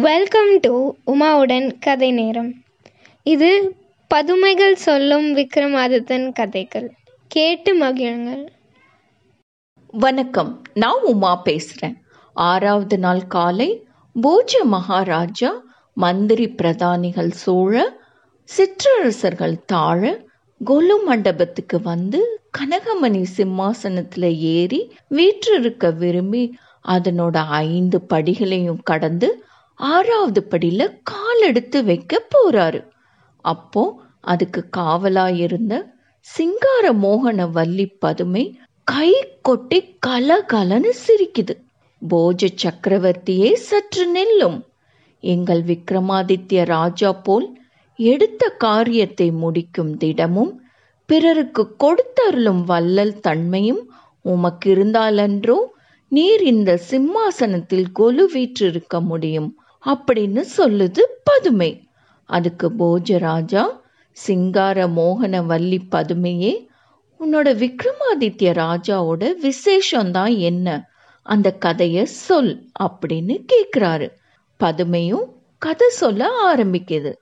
Welcome to உமாவுடன் கதை நேரம். இது பதுமைகள் சொல்லும் விக்ரமாதித்தன் கதைகள். கேட்டு மகிழுங்கள். வணக்கம் நான் உமா பேசுறேன். ஆறாவது நாள் காலை போஜ மகாராஜா மந்திரி பிரதானிகள் சூழ சிற்றரசர்கள் தாழ கொலு மண்டபத்துக்கு வந்து கனகமணி சிம்மாசனத்துல ஏறி வீற்றிருக்க விரும்பி அதனோட ஐந்து படிகளையும் கடந்து ஆறாவது படியில கால் எடுத்து வைக்க போறாரு. அப்போ அதுக்கு காவலா இருந்த சிங்கார மோகன வள்ளி பதுமை கை கொட்டி கலகலன்னு சிரிக்குது. போஜ சக்கரவர்த்தியே சற்று நெல்லும். எங்கள் விக்ரமாதித்ய ராஜா போல் எடுத்த காரியத்தை முடிக்கும் திடமும் பிறருக்கு கொடுத்தருளும் வள்ளல் தன்மையும் உமக்கு இருந்தாலன்றோ நீர் இந்த சிம்மாசனத்தில் கொலு வீற்றிருக்க முடியும். அப்படின்னு சொல்லுது பதுமை. அதுக்கு போஜராஜா சிங்கார மோகன வள்ளி பதுமையே உன்னோட விக்ரமாதித்ய ராஜாவோட விசேஷம்தான் என்ன? அந்த கதைய சொல் அப்படின்னு கேட்குறாரு பதுமையும் கதை சொல்ல ஆரம்பிக்குது.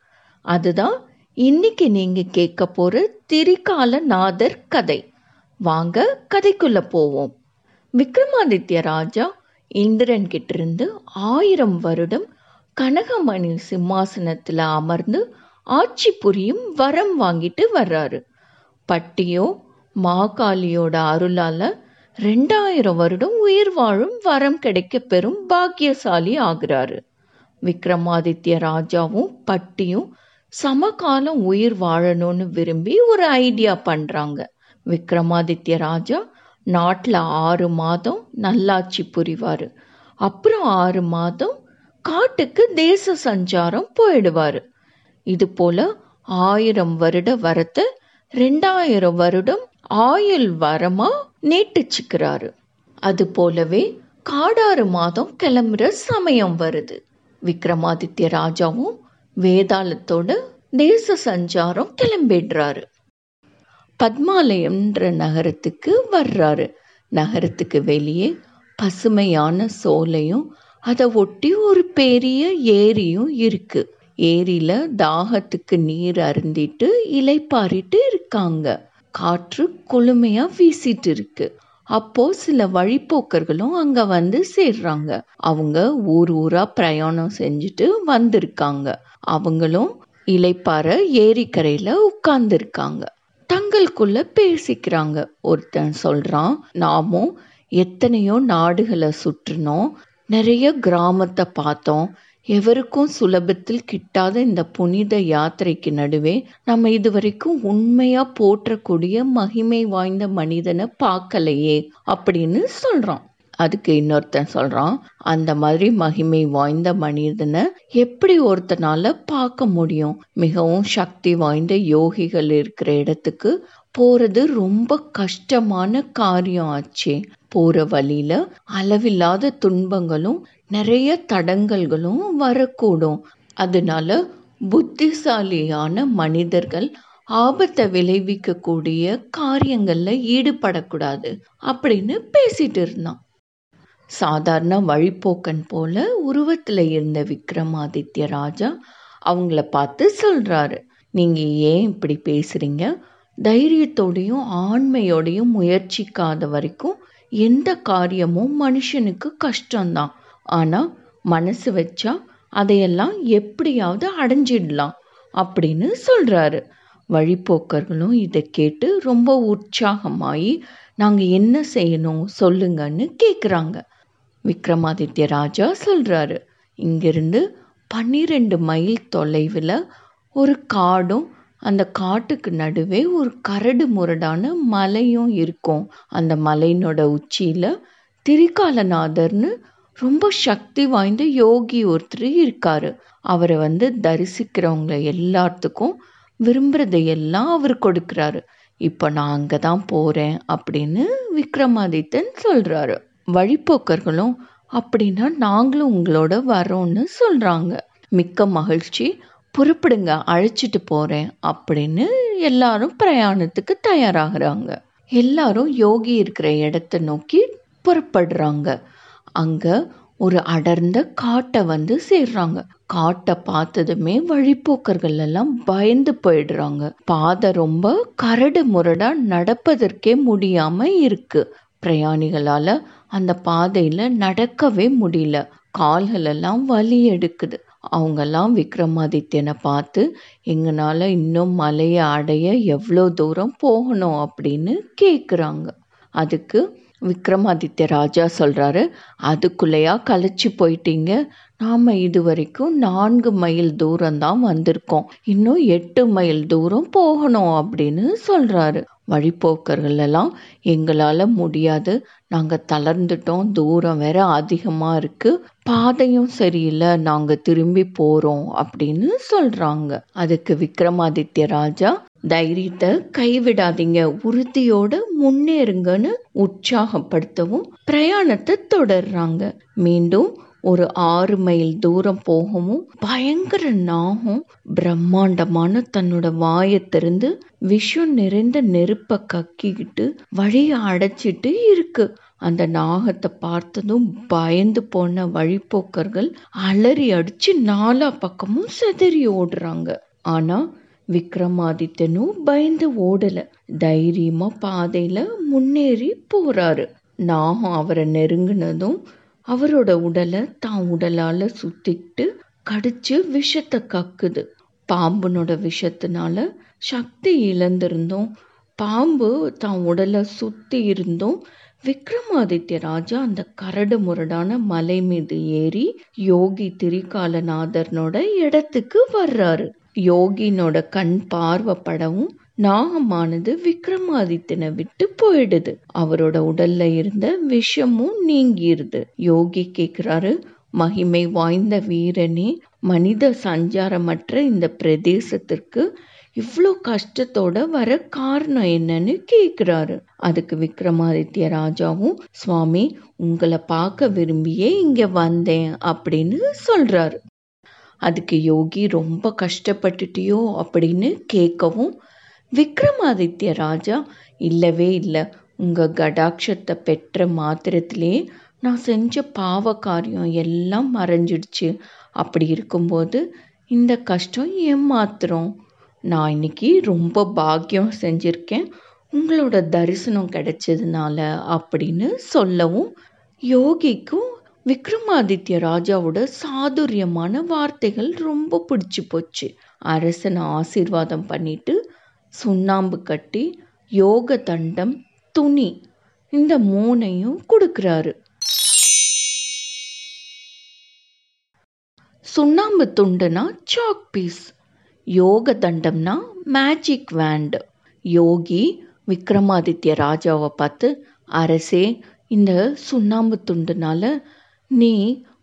அதுதான் இன்னைக்கு நீங்க கேட்க போற திரிகால நாதர் கதை. வாங்க கதைக்குள்ள போவோம். விக்ரமாதித்ய ராஜா இந்திரன் கிட்ட இருந்து ஆயிரம் வருடம் கனகமணி சிம்மாசனத்துல அமர்ந்து ஆட்சி புரியும் வரம் வாங்கிட்டு வர்றாரு. பட்டியோ மாகாளியோட அருளால ரெண்டாயிரம் வருடம் உயிர் வாழும் வரம் கிடைக்க பெறும் பாக்கியசாலி ஆகிறாரு. விக்ரமாதித்ய ராஜாவும் பட்டியும் சமகாலம் உயிர் வாழணும்னு விரும்பி ஒரு ஐடியா பண்றாங்க. விக்ரமாதித்ய ராஜா நாட்டில் ஆறு மாதம் நல்லாட்சி புரிவாரு. அப்புறம் ஆறு மாதம் காட்டுக்கு தேச சஞ்சாரம் போயிடுவாரு. இது போல ஆயிரம் வருட வரத்தை ரெண்டாயிரம் வருடம் ஆயுள் வரமா நீட்டிச்சுக்கிறாரு. அது போலவே காடாறு மாதம் கிளம்புற சமயம் வருது. விக்ரமாதித்ய ராஜாவும் வேதாளத்தோட தேச சஞ்சாரம் கிளம்பிடுறாரு. பத்மாலயம்ன்ற நகரத்துக்கு வர்றாரு. நகரத்துக்கு வெளியே பசுமையான சோலையும் அதை ஒட்டி ஒரு பெரிய ஏரியும் இருக்கு. ஏரியில தாகத்துக்கு நீர் அருந்திட்டு இலைப்பாரிட்டு இருக்காங்க. காற்று குளுமையா வீசிட்டு இருக்கு. அப்போ சில வழிப்போக்கர்களும் அங்க வந்து சேர்றாங்க. அவங்க ஊர் ஊரா பிரயாணம் செஞ்சுட்டு வந்திருக்காங்க. அவங்களும் இலைப்பாற ஏரிக்கரையில உட்கார்ந்துருக்காங்க. தங்களுக்குள்ள பேசிக்கிறாங்க. ஒருத்தன் சொல்றான் நாமும் எத்தனையோ நாடுகளை சுற்றினோம். நிறைய கிராமத்தை பார்த்தோம். எவருக்கும் சுலபத்தில் கிட்டாத இந்த புனித யாத்திரைக்கு நடுவே நம்ம இதுவரைக்கும் உண்மையா போற்றக்கூடிய மகிமை வாய்ந்த மனிதனை பார்க்கலையே அப்படின்னு சொல்றோம். அதுக்கு இன்னொருத்தன் சொல்றான் அந்த மாதிரி மகிமை வாய்ந்த மனிதனை எப்படி ஒருத்தனால பார்க்க முடியும்? மிகவும் சக்தி வாய்ந்த யோகிகள் இருக்கிற இடத்துக்கு போறது ரொம்ப கஷ்டமான காரியம் ஆச்சு. போற வழியில அளவில்லாத துன்பங்களும் நிறைய தடங்கல்களும் வரக்கூடும். அதனால புத்திசாலியான மனிதர்கள் ஆபத்தை விளைவிக்கக்கூடிய காரியங்கள்ல ஈடுபடக்கூடாது அப்படின்னு பேசிட்டு இருந்தான். சாதாரண வழிப்போக்கன் போல உருவத்துல இருந்த விக்ரமாதித்ய ராஜா அவங்கள பார்த்து சொல்றாரு நீங்க ஏன் இப்படி பேசுறீங்க? தைரியத்தோடையும் ஆண்மையோடையும் முயற்சிக்காத வரைக்கும் எந்த காரியமும் மனுஷனுக்கு கஷ்டம்தான். ஆனால் மனசு வச்சா அதையெல்லாம் எப்படியாவது அடைஞ்சிடலாம் அப்படின்னு சொல்கிறாரு வழிப்போக்கர்களும் இதை கேட்டு ரொம்ப உற்சாகமாகி நாங்கள் என்ன செய்யணும்? சொல்லுங்கன்னு கேட்குறாங்க விக்ரமாதித்ய ராஜா சொல்கிறாரு இங்கிருந்து பன்னிரெண்டு மைல் தொலைவில் ஒரு காடும் அந்த காட்டுக்கு நடுவே ஒரு கரடு முரடான மலையும் இருக்கும். அந்த மலையினோட உச்சியில் திரிகாலநாதர்னு ரொம்ப சக்தி வாய்ந்த யோகி ஒருத்தர் இருக்கார். அவரை வந்து தரிசிக்கிறவங்க எல்லாத்துக்கும் விரும்புறதையெல்லாம் அவர் கொடுக்குறாரு. இப்போ நான் அங்கே தான் போகிறேன் அப்படின்னு விக்ரமாதித்தன் சொல்கிறாரு வழிப்போக்கர்களும் அப்படின்னா நாங்களும் உங்களோட வரோன்னு சொல்கிறாங்க மிக்க மகிழ்ச்சி. புறப்படுங்க அழைச்சிட்டு போகிறேன் அப்படின்னு எல்லாரும் பிரயாணத்துக்கு தயாராகிறாங்க. எல்லாரும் யோகி இருக்கிற இடத்த நோக்கி புறப்படுறாங்க. அங்கே ஒரு அடர்ந்த காட்டை வந்து சேர்றாங்க. காட்டை பார்த்ததுமே வழிப்போக்கர்கள் எல்லாம் பயந்து போயிடுறாங்க. பாதை ரொம்ப கரடு முரடா நடப்பதற்கே முடியாம இருக்கு. பிரயாணிகளால அந்த பாதையில நடக்கவே முடியல. கால்கள் எல்லாம் வலி எடுக்குது. அவங்கெல்லாம் விக்ரமாதித்யனை பார்த்து எங்களால் இன்னும் மலையை அடைய எவ்வளோ தூரம் போகணும்? அப்படின்னு கேட்குறாங்க அதுக்கு விக்ரமாதித்ய ராஜா சொல்கிறாரு அதுக்குள்ளேயா கலைச்சி போயிட்டீங்க? நாம் இது வரைக்கும் நான்கு மைல் தூரம்தான் வந்திருக்கோம். இன்னும் எட்டு மைல் தூரம் போகணும் அப்படின்னு சொல்கிறாரு வழிப்போக்கர்கள் எல்லாம் எங்களால் முடியாது. நாங்கள் தளர்ந்துட்டோம். தூரம் வேற அதிகமாக இருக்குது பாதையும் சரியில்லை நாங்கள் திரும்பி போகிறோம் அப்படின்னு சொல்கிறாங்க அதுக்கு விக்ரமாதித்ய ராஜா தைரியத்தை கைவிடாதீங்க உறுதியோட முன்னேறுங்கன்னு உற்சாகப்படுத்தவும் பிரயாணத்தை தொடர்றாங்க. மீண்டும் ஒரு ஆறு மைல் தூரம் போகவும் பயங்கர நாகம் பிரம்மாண்டமான தன்னோட வாயை திறந்து விஷம் நிறைந்த நெருப்பை கக்கிக்கிட்டு வழியை அடைச்சிட்டு இருக்கு. அந்த நாகத்தை பார்த்ததும் பயந்து போன வழிப்போக்கர்கள் அலறி அடிச்சு நாலா பக்கமும் செதறி ஓடுறாங்க. ஆனா விக்ரமாதித்தனும் பயந்து ஓடல. தைரியமா பாதையில முன்னேறி போறாரு. நாகம் அவரை நெருங்கினதும் அவரோட உடலை தான் உடலால சுத்திட்டு கடிச்சு விஷத்தை கக்குது. பாம்புனோட விஷத்தினால சக்தி இழந்திருந்தோம். பாம்பு தான் உடலை சுத்தி இருந்தும். விக்ரமாதித்ய ராஜா அந்த கரடு முரடான மலை மீது ஏறி யோகி திரிகாலநாதர்னோட இடத்துக்கு வர்றாரு. யோகினோட கண் பார்வைப்படவும் நாகமானது விக்ரமாதித்தனை விட்டு போயிடுது. அவரோட உடல்ல இருந்த விஷமும் நீங்கிருது. யோகி கேக்குறாரு மகிமை வாய்ந்த வீரனே மனித சஞ்சாரமற்ற இந்த பிரதேசத்திற்கு இவ்வளோ கஷ்டத்தோட வர காரணம் என்னன்னு கேட்குறாரு அதுக்கு விக்ரமாதித்ய ராஜாவும் சுவாமி உங்களை பார்க்க விரும்பியே இங்கே வந்தேன் அப்படின்னு சொல்கிறாரு அதுக்கு யோகி ரொம்ப கஷ்டப்பட்டுட்டியோ அப்படின்னு கேட்கவும் விக்ரமாதித்ய ராஜா இல்லவே இல்லை. உங்கள் கடாட்சத்தை பெற்ற மாத்திரத்திலே நான் செஞ்ச பாவ காரியம் எல்லாம் மறைஞ்சிடுச்சு. அப்படி இருக்கும்போது இந்த கஷ்டம் ஏமாத்திரம் நான் இன்னைக்கு ரொம்ப பாக்கியம் செஞ்சுருக்கேன். உங்களோட தரிசனம் கிடைச்சதுனால அப்படின்னு சொல்லவும் யோகிக்கும் விக்ரமாதித்ய ராஜாவோட சாதுரியமான வார்த்தைகள் ரொம்ப பிடிச்சி போச்சு. அரசனை ஆசீர்வாதம் பண்ணிட்டு சுண்ணாம்பு கட்டி யோக தண்டம் துணி இந்த மூணையும் கொடுக்குறாரு. சுண்ணாம்பு துண்டுனா சாக் பீஸ் யோக தண்டம்னா மேஜிக் வேண்டு யோகி விக்ரமாதித்ய ராஜாவை பார்த்து அரசே இந்த சுண்ணாம்பு துண்டுனால நீ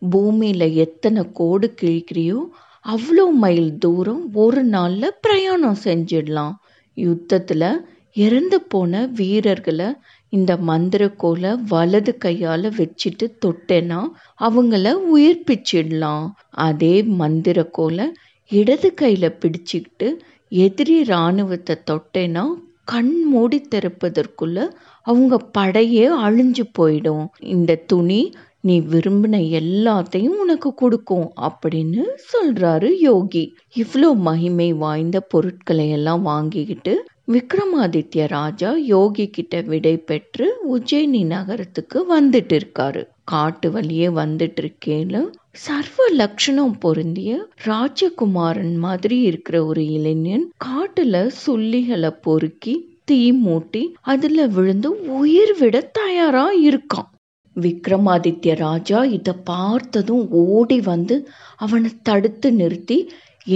பூமியில் எத்தனை கோடு கிழிக்கிறியோ அவ்வளோ மைல் தூரம் ஒரு நாளில் பிரயாணம் செஞ்சிடலாம். யுத்தத்தில் இறந்து போன வீரர்களை இந்த மந்திரக்கோலை வலது கையால் வச்சுட்டு தொட்டேன்னா அவங்கள உயிர்ப்பிச்சிடலாம். அதே மந்திரக்கோலை இடது கையில் பிடிச்சிக்கிட்டு எதிரி இராணுவத்தை தொட்டேன்னா கண் மூடி திறப்பதற்குள்ள அவங்க படையே அழிஞ்சு போயிடும். இந்த துணி நீ விரும்பின எல்லாத்தையும் உனக்கு கொடுக்கும் அப்படின்னு சொல்றாரு யோகி. இவ்வளோ மகிமை வாய்ந்த பொருட்களை எல்லாம் வாங்கிக்கிட்டு விக்ரமாதித்ய ராஜா யோகி கிட்ட விடை பெற்று உஜ்ஜயினி நகரத்துக்கு வந்துட்டு இருக்காரு. காட்டு வழியே வந்துட்டு இருக்கேல சர்வ லட்சணம் பொருந்திய ராஜகுமாரன் மாதிரி இருக்கிற ஒரு இளைஞன் காட்டுல சுள்ளிகளை பொறுக்கி தீ மூட்டி அதுல விழுந்து உயிர் விட தயாரா இருக்கான். விக்ரமாதித்ய ராஜா இதை பார்த்ததும் ஓடி வந்து அவனை தடுத்து நிறுத்தி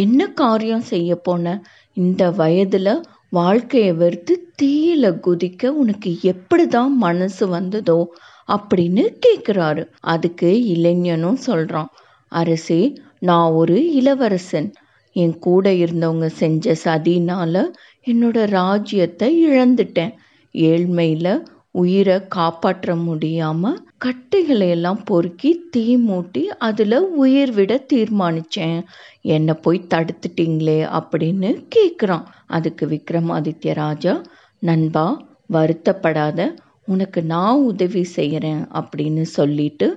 என்ன காரியம் செய்ய போன? இந்த வயதுல வாழ்க்கையை வெறுத்து தீயில குதிக்க உனக்கு எப்படிதான் மனசு வந்ததோ அப்படின்னு கேட்குறாரு அதுக்கு இளைஞனும் சொல்கிறான் அரசே நான் ஒரு இளவரசன். என் கூட இருந்தவங்க செஞ்ச சதினால என்னோட ராஜ்யத்தை இழந்துட்டேன். ஏழ்மையில் உயிரை காப்பாற்ற முடியாமல் கட்டைகளை எல்லாம் பொறுக்கி தீ மூட்டி அதில் உயிர் விட தீர்மானித்தேன் என்னை போய் தடுத்துட்டீங்களே அப்படின்னு கேட்குறான் அதுக்கு விக்ரமாதித்ய ராஜா நண்பா வருத்தப்படாத. உனக்கு நான் உதவி செய்கிறேன் அப்படின்னு சொல்லிட்டு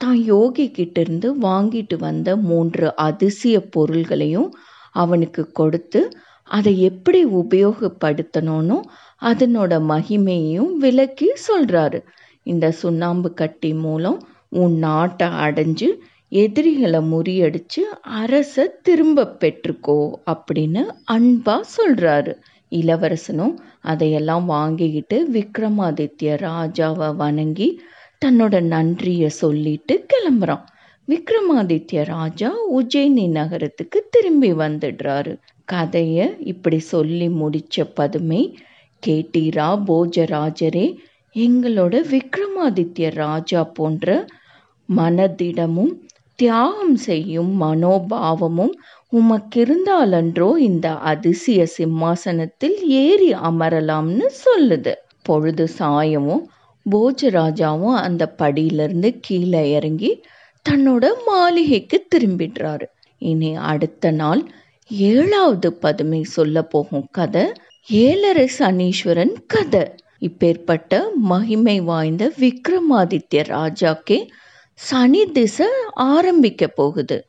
தான் யோகி கிட்ட இருந்து வாங்கிட்டு வந்த மூன்று அதிசய பொருள்களையும் அவனுக்கு கொடுத்து அதை எப்படி உபயோகப்படுத்தணும்னு அதனோட மகிமையையும் விளக்கி சொல்றாரு. இந்த சுண்ணாம்பு கட்டி மூலம் உன் நாட்டை அடைஞ்சு எதிரிகளை முறியடிச்சு அரச திரும்ப பெற்றுக்கோ அப்படின்னு அன்பா சொல்றாரு. இளவரசனும் அதையெல்லாம் வாங்கிக்கிட்டு விக்ரமாதித்ய ராஜாவை வணங்கி தன்னோட நன்றியை சொல்லிட்டு கிளம்புறான். விக்ரமாதித்ய ராஜா உஜ்ஜயினி நகரத்துக்கு திரும்பி வந்துடுறாரு. கதையை இப்படி சொல்லி முடிச்ச பதுமை கேட்டீரா போஜராஜரே எங்களோட விக்ரமாதித்ய ராஜா போன்ற மனதிடமும் தியாகம் செய்யும் மனோபாவமும் உமக்கிருந்தாலன்றோ இந்த அதிசய சிம்மாசனத்தில் ஏறி அமரலாம்னு சொல்லுது. பொழுது சாயமும் போஜராஜாவும் அந்த படியிலிருந்து கீழே இறங்கி தன்னோட மாளிகைக்கு திரும்பிடுறாரு. இனி அடுத்த நாள் ஏழாவது பதுமை சொல்ல போகும் கதை ஏழரை சனீஸ்வரன் கதை. இப்பேற்பட்ட மகிமை வாய்ந்த விக்ரமாதித்ய ராஜாக்கே சனி திசை ஆரம்பிக்க போகுது.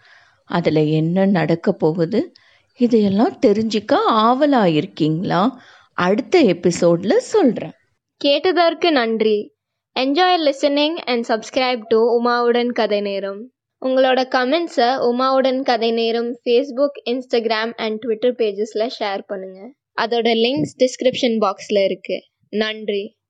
அதில் என்ன நடக்க போகுது? இதையெல்லாம் தெரிஞ்சுக்க ஆவலா இருக்கீங்களா அடுத்த எபிசோடில் சொல்கிறேன் கேட்டதற்கு நன்றி. Enjoy listening and subscribe to உமாவுடன் கதை நேரம். உங்களோட கமெண்ட்ஸை உமாவுடன் கதை நேரம் ஃபேஸ்புக் இன்ஸ்டாகிராம் அண்ட் ட்விட்டர் பேஜஸில் ஷேர் பண்ணுங்கள் அதோட லிங்க்ஸ் டிஸ்கிரிப்ஷன் பாக்ஸில் இருக்குது நன்றி.